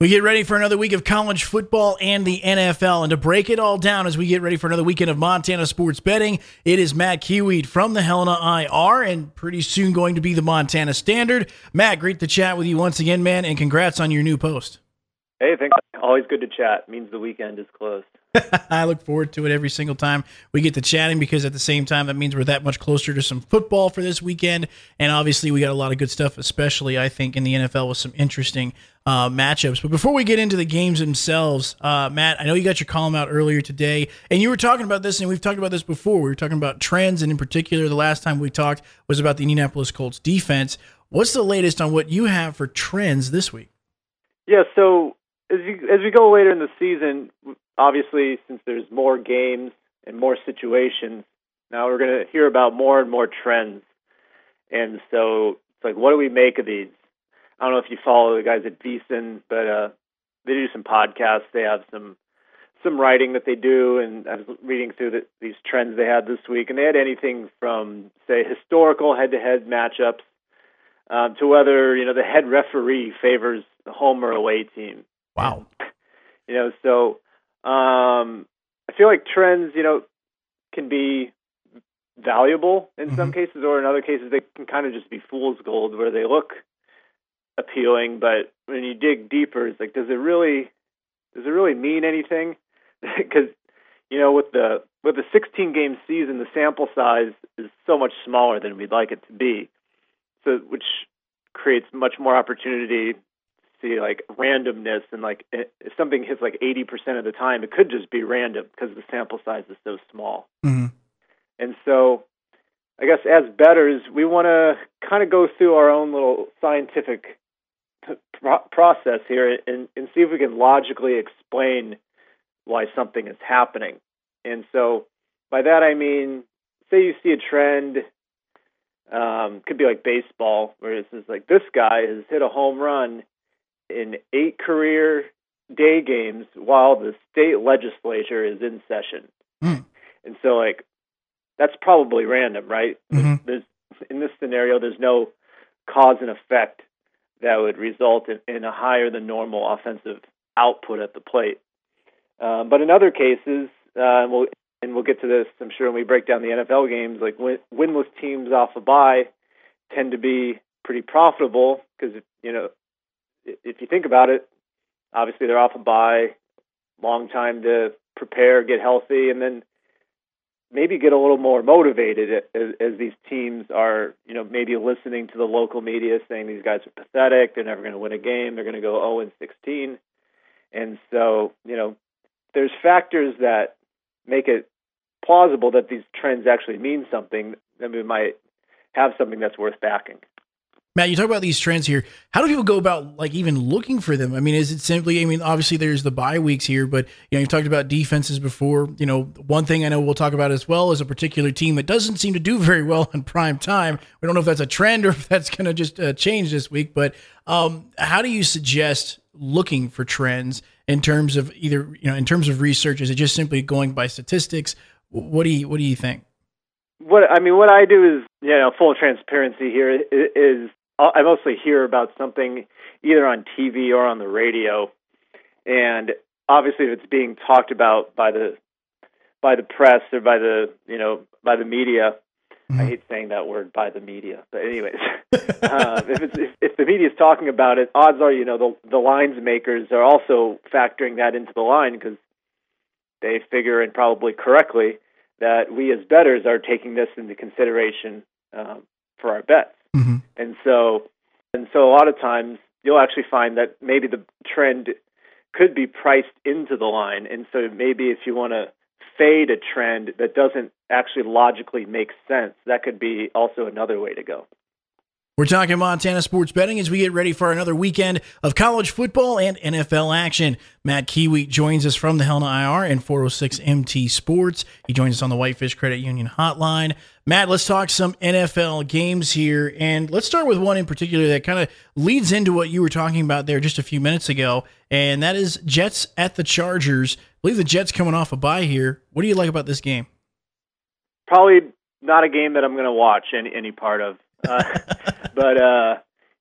We get ready for another week of college football and the NFL. And to break it all down as we get ready for another weekend of Montana sports betting, it is Matt Kiewiet from the Helena IR and pretty soon going to be the Montana Standard. Matt, great to chat with you once again, man, and congrats on your new post. Hey, thanks. Always good to chat. Means the weekend is close. I look forward to it every single time we get to chatting because at the same time that means we're that much closer to some football for this weekend, and obviously we got a lot of good stuff, especially I think in the NFL with some interesting uh, matchups. But before we get into the games themselves, uh, Matt, I know you got your column out earlier today, and you were talking about this, and we've talked about this before. We were talking about trends, and in particular, the last time we talked was about the Indianapolis Colts defense. What's the latest on what you have for trends this week? Yeah, so as you, as we go later in the season, obviously, since there's more games and more situations, now we're going to hear about more and more trends. And so it's like, what do we make of these? I don't know if you follow the guys at VSiN, but uh, they do some podcasts. They have some some writing that they do, and I was reading through the, these trends they had this week, and they had anything from say historical head-to-head matchups um, to whether you know the head referee favors the home or away team. Wow. You know, so um, I feel like trends, you know, can be valuable in mm-hmm. some cases, or in other cases they can kind of just be fool's gold, where they look appealing, but when you dig deeper, it's like, does it really, does it really mean anything? Because you know, with the with the 16 game season, the sample size is so much smaller than we'd like it to be, so which creates much more opportunity see like randomness and like if something hits like 80% of the time it could just be random because the sample size is so small mm-hmm. and so i guess as betters we want to kind of go through our own little scientific pro- process here and, and see if we can logically explain why something is happening and so by that i mean say you see a trend um, could be like baseball, where it's just like this guy has hit a home run in eight career day games while the state legislature is in session. Mm. And so, like, that's probably random, right? Mm-hmm. There's in this scenario, there's no cause and effect that would result in, in a higher than normal offensive output at the plate. Um, but in other cases, uh, we'll, and we'll get to this, I'm sure, when we break down the NFL games. Like win, winless teams off a bye tend to be pretty profitable because you know if you think about it, obviously they're off a bye, long time to prepare, get healthy, and then maybe get a little more motivated as, as these teams are, you know, maybe listening to the local media saying these guys are pathetic, they're never going to win a game, they're going to go 0 and 16, and so you know, there's factors that make it plausible that these trends actually mean something, that we might have something that's worth backing. Matt, you talk about these trends here. How do people go about like even looking for them? I mean, is it simply? I mean, obviously there's the bye weeks here, but you know you've talked about defenses before. You know, one thing I know we'll talk about as well is a particular team that doesn't seem to do very well in prime time. We don't know if that's a trend or if that's going to just uh, change this week. But um, how do you suggest looking for trends in terms of either you know in terms of research? Is it just simply going by statistics? What do you What do you think? What I mean, what I do is, you know, full transparency here is I mostly hear about something either on TV or on the radio, and obviously if it's being talked about by the by the press or by the you know by the media. Mm-hmm. I hate saying that word by the media, but anyways, uh, if it's if, if the media is talking about it, odds are you know the the lines makers are also factoring that into the line because they figure and probably correctly that we as betters are taking this into consideration um, for our bets. Mm-hmm. And so, and so a lot of times you'll actually find that maybe the trend could be priced into the line. And so maybe if you want to fade a trend that doesn't actually logically make sense, that could be also another way to go. We're talking Montana sports betting as we get ready for another weekend of college football and NFL action. Matt Kiewiet joins us from the Helena IR and 406 MT Sports. He joins us on the Whitefish Credit Union hotline. Matt, let's talk some NFL games here. And let's start with one in particular that kind of leads into what you were talking about there just a few minutes ago. And that is Jets at the Chargers. I believe the Jets coming off a bye here. What do you like about this game? Probably not a game that I'm going to watch any, any part of. Uh, but uh,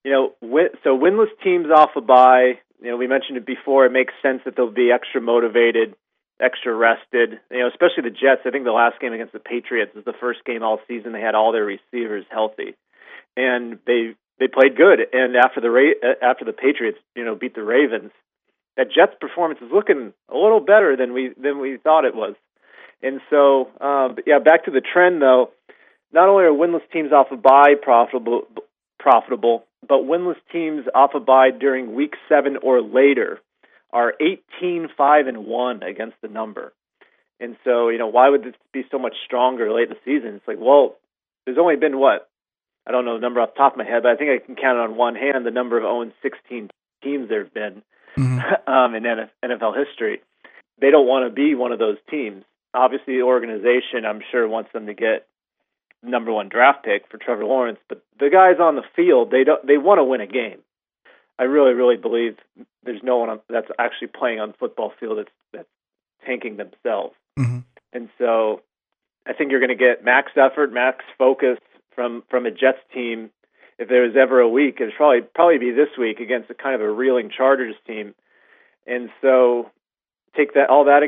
you know, win, so winless teams off a bye. You know, we mentioned it before. It makes sense that they'll be extra motivated, extra rested. You know, especially the Jets. I think the last game against the Patriots was the first game all season they had all their receivers healthy, and they they played good. And after the uh, after the Patriots, you know, beat the Ravens, that Jets performance is looking a little better than we than we thought it was. And so, um, yeah, back to the trend though not only are winless teams off a of bye profitable, profitable, but winless teams off a bye during week seven or later are 18 5 and 1 against the number. And so, you know, why would this be so much stronger late in the season? It's like, well, there's only been what? I don't know the number off the top of my head, but I think I can count it on one hand the number of 0 16 teams there have been mm-hmm. um, in NFL history. They don't want to be one of those teams. Obviously, the organization, I'm sure, wants them to get number one draft pick for Trevor Lawrence, but the guys on the field they don't they want to win a game. I really really believe there's no one that's actually playing on the football field that's that's tanking themselves. Mm-hmm. And so I think you're going to get max effort, max focus from from a Jets team. If there was ever a week, it'd probably probably be this week against a kind of a reeling Chargers team. And so take that all that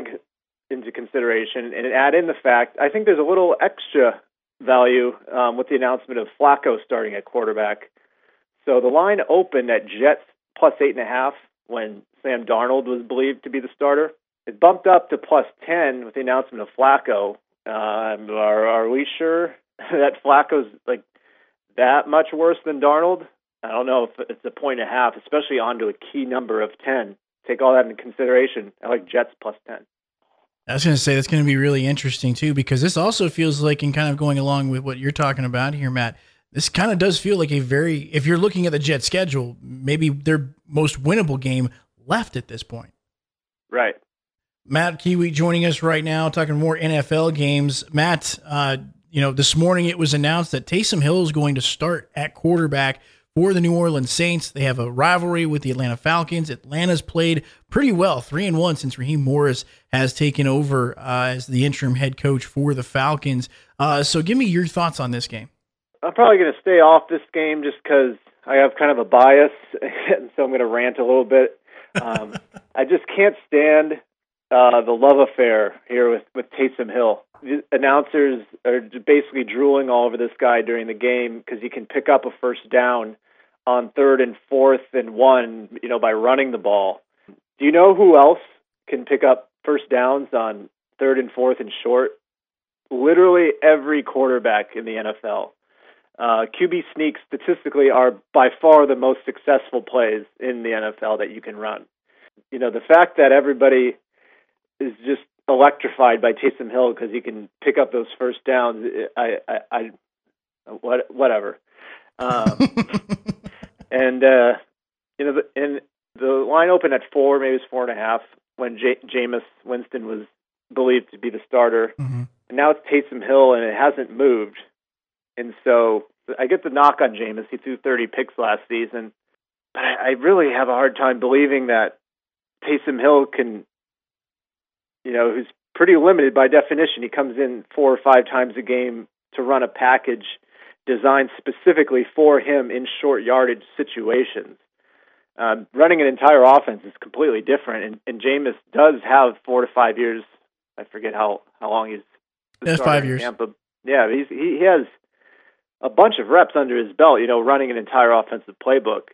into consideration and add in the fact I think there's a little extra value um, with the announcement of Flacco starting at quarterback. So the line opened at Jets plus eight and a half when Sam Darnold was believed to be the starter. It bumped up to plus ten with the announcement of Flacco. Um, are are we sure that Flacco's like that much worse than Darnold? I don't know if it's a point and a half, especially onto a key number of ten. Take all that into consideration. I like Jets plus ten. I was going to say that's going to be really interesting too, because this also feels like, and kind of going along with what you're talking about here, Matt. This kind of does feel like a very, if you're looking at the Jet schedule, maybe their most winnable game left at this point. Right. Matt Kiewiet joining us right now, talking more NFL games. Matt, uh, you know, this morning it was announced that Taysom Hill is going to start at quarterback for the New Orleans Saints. They have a rivalry with the Atlanta Falcons. Atlanta's played pretty well, three and one since Raheem Morris has taken over uh, as the interim head coach for the Falcons. Uh, so, give me your thoughts on this game. I'm probably going to stay off this game just because I have kind of a bias, and so I'm going to rant a little bit. Um, I just can't stand uh, the love affair here with with Taysom Hill. The announcers are basically drooling all over this guy during the game because he can pick up a first down on third and fourth and one, you know, by running the ball. Do you know who else can pick up first downs on third and fourth and short? Literally every quarterback in the NFL. Uh, QB sneaks statistically are by far the most successful plays in the NFL that you can run. You know, the fact that everybody is just electrified by Taysom Hill because he can pick up those first downs. I, I, I what, whatever. Um, and uh, you know, the, and the line opened at four, maybe it's four and a half when J- Jameis Winston was believed to be the starter. Mm-hmm. And now it's Taysom Hill, and it hasn't moved. And so I get the knock on Jameis. He threw 30 picks last season, but I, I really have a hard time believing that Taysom Hill can you know, who's pretty limited by definition. He comes in four or five times a game to run a package designed specifically for him in short yardage situations. Um, running an entire offense is completely different, and, and Jameis does have four to five years. I forget how how long he's. Yeah, five years. Tampa. Yeah, he's he, he has a bunch of reps under his belt. You know, running an entire offensive playbook,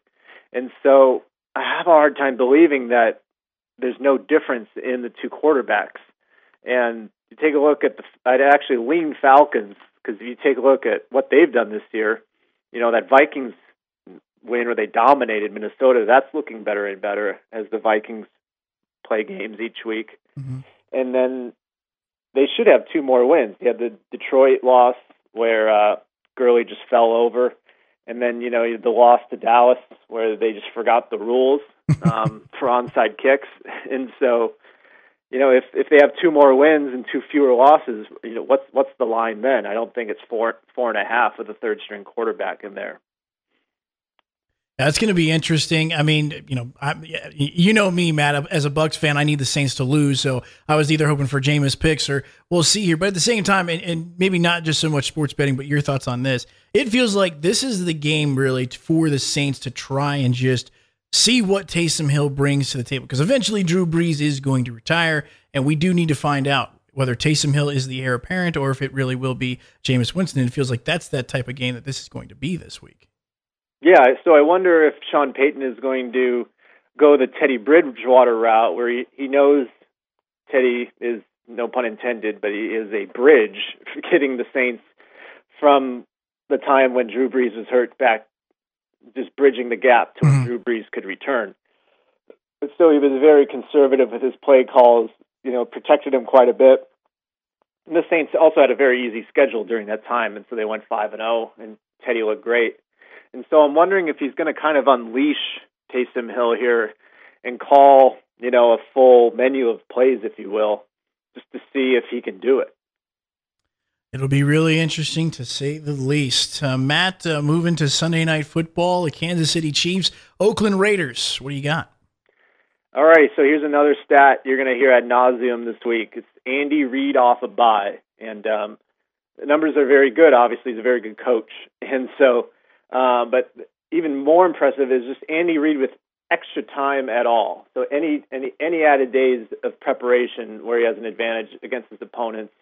and so I have a hard time believing that there's no difference in the two quarterbacks. And you take a look at the, I'd actually lean Falcons because if you take a look at what they've done this year, you know that Vikings win where they dominated Minnesota, that's looking better and better as the Vikings play games each week. Mm-hmm. And then they should have two more wins. You had the Detroit loss where uh, Gurley just fell over, and then you know the loss to Dallas where they just forgot the rules um, for onside kicks, and so you know if if they have two more wins and two fewer losses, you know what's what's the line then? I don't think it's four four and a half with a third string quarterback in there. That's going to be interesting. I mean, you know, I, you know me, Matt. As a Bucks fan, I need the Saints to lose, so I was either hoping for Jameis picks or we'll see here. But at the same time, and, and, maybe not just so much sports betting, but your thoughts on this. It feels like this is the game really for the Saints to try and just see what Taysom Hill brings to the table because eventually Drew Brees is going to retire, and we do need to find out whether Taysom Hill is the heir apparent or if it really will be Jameis Winston. It feels like that's that type of game that this is going to be this week. Yeah, so I wonder if Sean Payton is going to go the Teddy Bridgewater route, where he, he knows Teddy is no pun intended, but he is a bridge for getting the Saints from the time when Drew Brees was hurt back, just bridging the gap to when mm-hmm. Drew Brees could return. But still, he was very conservative with his play calls. You know, protected him quite a bit. And the Saints also had a very easy schedule during that time, and so they went five and zero, oh, and Teddy looked great. And so I'm wondering if he's going to kind of unleash Taysom Hill here and call, you know, a full menu of plays, if you will, just to see if he can do it. It'll be really interesting to say the least. Uh, Matt, uh, moving to Sunday Night Football, the Kansas City Chiefs, Oakland Raiders. What do you got? All right, so here's another stat you're going to hear ad nauseum this week. It's Andy Reid off a bye, and um, the numbers are very good. Obviously, he's a very good coach, and so uh, but even more impressive is just Andy Reid with extra time at all. So any any any added days of preparation where he has an advantage against his opponents.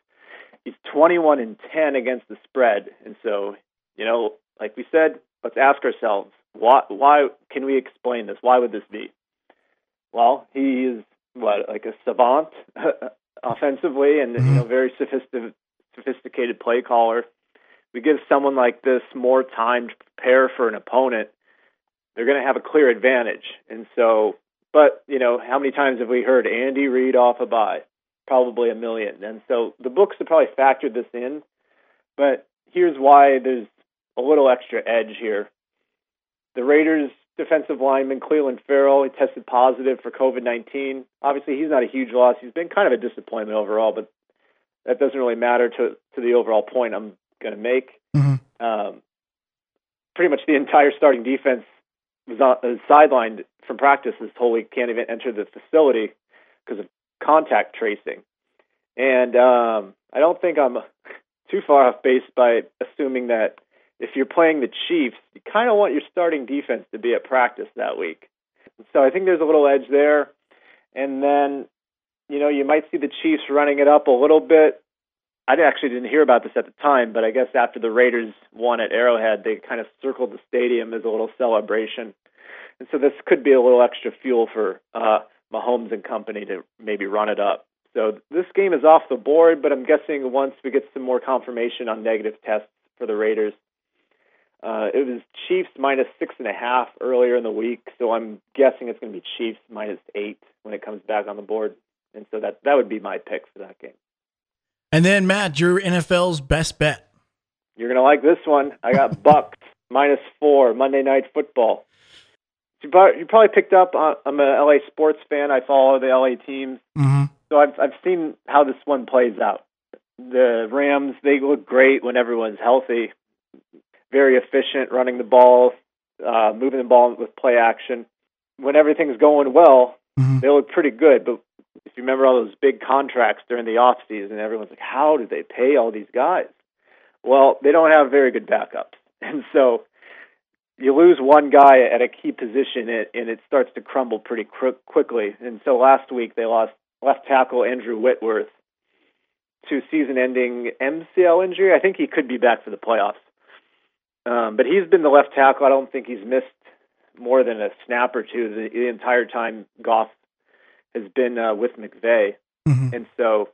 He's 21 and 10 against the spread, and so you know, like we said, let's ask ourselves why why can we explain this? Why would this be? Well, he is what like a savant offensively, and you know, mm-hmm. very sophisticated sophisticated play caller we give someone like this more time to prepare for an opponent, they're going to have a clear advantage. And so, but you know, how many times have we heard Andy Reid off a bye? Probably a million. And so the books have probably factored this in. But here's why there's a little extra edge here. The Raiders defensive lineman Clelin Ferrell. he tested positive for COVID 19. Obviously, he's not a huge loss. He's been kind of a disappointment overall, but that doesn't really matter to to the overall point I'm going to make. Mm-hmm. Um, pretty much the entire starting defense was, on, was sidelined from practice as totally can't even enter the facility because of contact tracing. And um, I don't think I'm too far off base by assuming that if you're playing the Chiefs, you kind of want your starting defense to be at practice that week. So I think there's a little edge there. And then, you know, you might see the Chiefs running it up a little bit I actually didn't hear about this at the time, but I guess after the Raiders won at Arrowhead, they kind of circled the stadium as a little celebration. And so this could be a little extra fuel for uh, Mahomes and company to maybe run it up. So this game is off the board, but I'm guessing once we get some more confirmation on negative tests for the Raiders, uh, it was Chiefs minus six and a half earlier in the week, so I'm guessing it's going to be Chiefs minus eight when it comes back on the board, and so that that would be my pick for that game. And then Matt, your NFL's best bet. You're gonna like this one. I got Bucks minus four Monday Night Football. You probably picked up. I'm a LA sports fan. I follow the LA teams, mm-hmm. so I've I've seen how this one plays out. The Rams they look great when everyone's healthy, very efficient running the ball, uh, moving the ball with play action. When everything's going well, mm-hmm. they look pretty good. But if you remember all those big contracts during the off season, everyone's like, how did they pay all these guys? Well, they don't have very good backups, and so you lose one guy at a key position, and it starts to crumble pretty quickly. And so last week they lost left tackle Andrew Whitworth to season-ending MCL injury. I think he could be back for the playoffs, um, but he's been the left tackle. I don't think he's missed more than a snap or two the, the entire time Goff has been uh, with McVay, mm-hmm. and so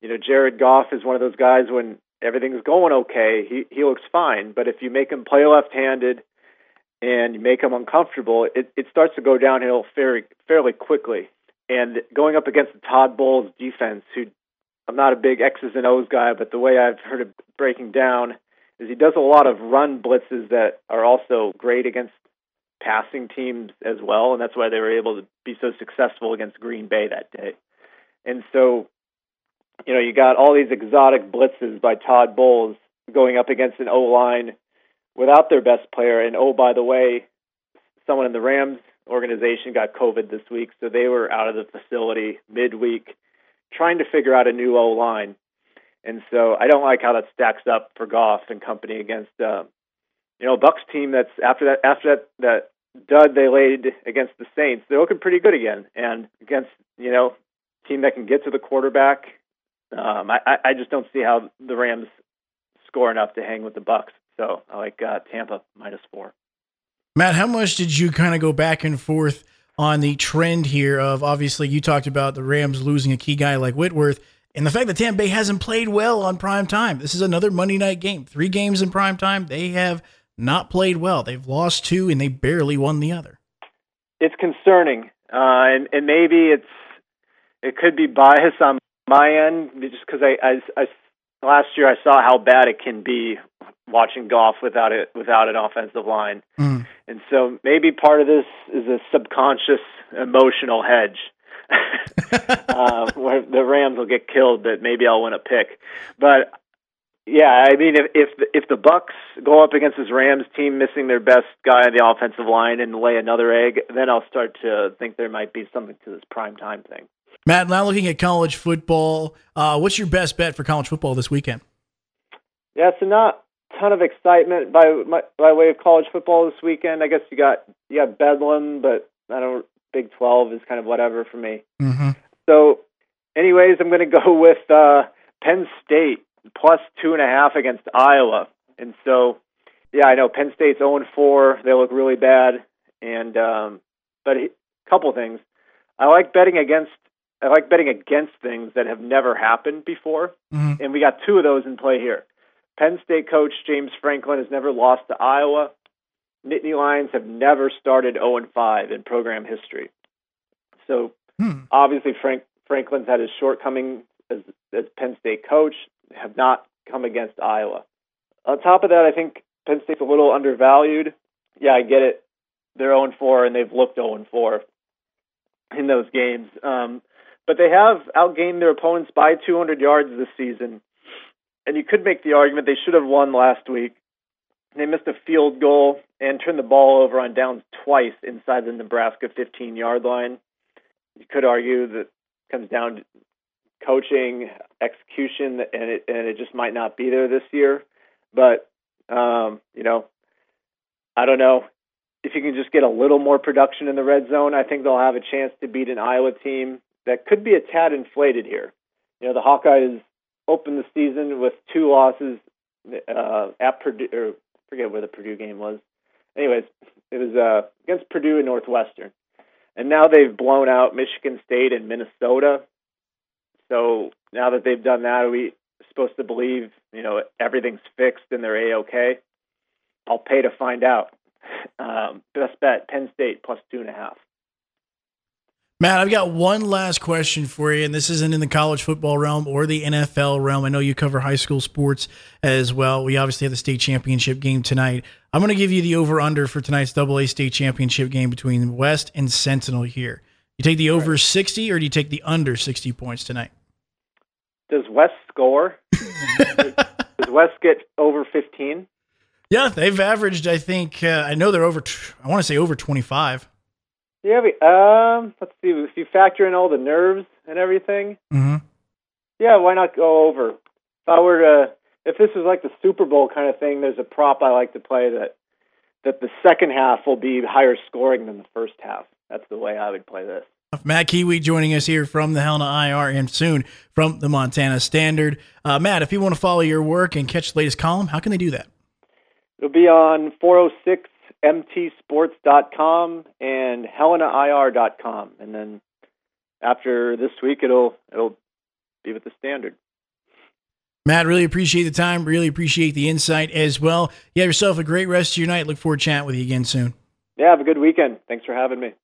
you know Jared Goff is one of those guys when everything's going okay, he he looks fine, but if you make him play left-handed and you make him uncomfortable, it it starts to go downhill fairly fairly quickly. And going up against the Todd Bowles defense, who I'm not a big X's and O's guy, but the way I've heard it breaking down, is he does a lot of run blitzes that are also great against passing teams as well, and that's why they were able to be so successful against Green Bay that day. And so, you know, you got all these exotic blitzes by Todd Bowles going up against an O line without their best player. And oh, by the way, someone in the Rams organization got COVID this week, so they were out of the facility midweek trying to figure out a new O line. And so I don't like how that stacks up for Goff and company against uh, you know Bucks team that's after that after that that dud they laid against the Saints. They're looking pretty good again, and against you know team that can get to the quarterback. Um, I I just don't see how the Rams score enough to hang with the Bucks. So I like uh, Tampa minus four. Matt, how much did you kind of go back and forth on the trend here of obviously you talked about the Rams losing a key guy like Whitworth and the fact that Tampa Bay hasn't played well on prime time. This is another Monday night game. Three games in prime time. They have not played well. They've lost two and they barely won the other. It's concerning. Uh, and, and maybe it's it could be bias on my end just because I, I, I last year I saw how bad it can be watching Goff without it without an offensive line. Mm. And so maybe part of this is a subconscious emotional hedge. uh, where the Rams will get killed, but maybe I'll win a pick. But yeah, I mean, if if the, if the Bucks go up against this Rams team missing their best guy on the offensive line and lay another egg, then I'll start to think there might be something to this prime time thing. Matt, now looking at college football, uh, what's your best bet for college football this weekend? Yeah, so not ton of excitement by by way of college football this weekend. I guess you got you got Bedlam, but I don't. Big Twelve is kind of whatever for me. Mm-hmm. So, anyways, I'm going to go with uh, Penn State plus two and a half against Iowa, and so yeah, I know Penn State's 0 4. They look really bad, and um, but a couple things. I like betting against. I like betting against things that have never happened before, mm-hmm. and we got two of those in play here. Penn State coach James Franklin has never lost to Iowa. Nittany Lions have never started 0 5 in program history. So hmm. obviously, Frank Franklin's had his shortcomings as, as Penn State coach, have not come against Iowa. On top of that, I think Penn State's a little undervalued. Yeah, I get it. They're 0 4 and they've looked 0 4 in those games. Um, but they have outgained their opponents by 200 yards this season and you could make the argument they should have won last week. They missed a field goal and turned the ball over on downs twice inside the Nebraska 15 yard line. You could argue that comes down coaching, execution, and it and it just might not be there this year. But um, you know, I don't know if you can just get a little more production in the red zone. I think they'll have a chance to beat an Iowa team that could be a tad inflated here. You know, the Hawkeyes opened the season with two losses uh, at Purdue, or forget where the Purdue game was. Anyways, it was uh, against Purdue and Northwestern, and now they've blown out Michigan State and Minnesota. So now that they've done that, are we supposed to believe you know everything's fixed and they're a okay? I'll pay to find out. Um, best bet: Penn State plus two and a half. Matt, I've got one last question for you, and this isn't in the college football realm or the NFL realm. I know you cover high school sports as well. We obviously have the state championship game tonight. I'm going to give you the over under for tonight's double A state championship game between West and Sentinel here. You take the over right. 60 or do you take the under 60 points tonight? Does West score? Does West get over 15? Yeah, they've averaged, I think, uh, I know they're over, I want to say over 25. Yeah, we, um, let's see. If you factor in all the nerves and everything, mm-hmm. yeah, why not go over? If I were to, if this is like the Super Bowl kind of thing, there's a prop I like to play that that the second half will be higher scoring than the first half. That's the way I would play this. Matt Kiewiet joining us here from the Helena IR and soon from the Montana Standard. Uh, Matt, if you want to follow your work and catch the latest column, how can they do that? It'll be on 406 mtsports.com and helenair.com. And then after this week, it'll it'll be with the standard. Matt, really appreciate the time. Really appreciate the insight as well. You have yourself a great rest of your night. Look forward to chatting with you again soon. Yeah, have a good weekend. Thanks for having me.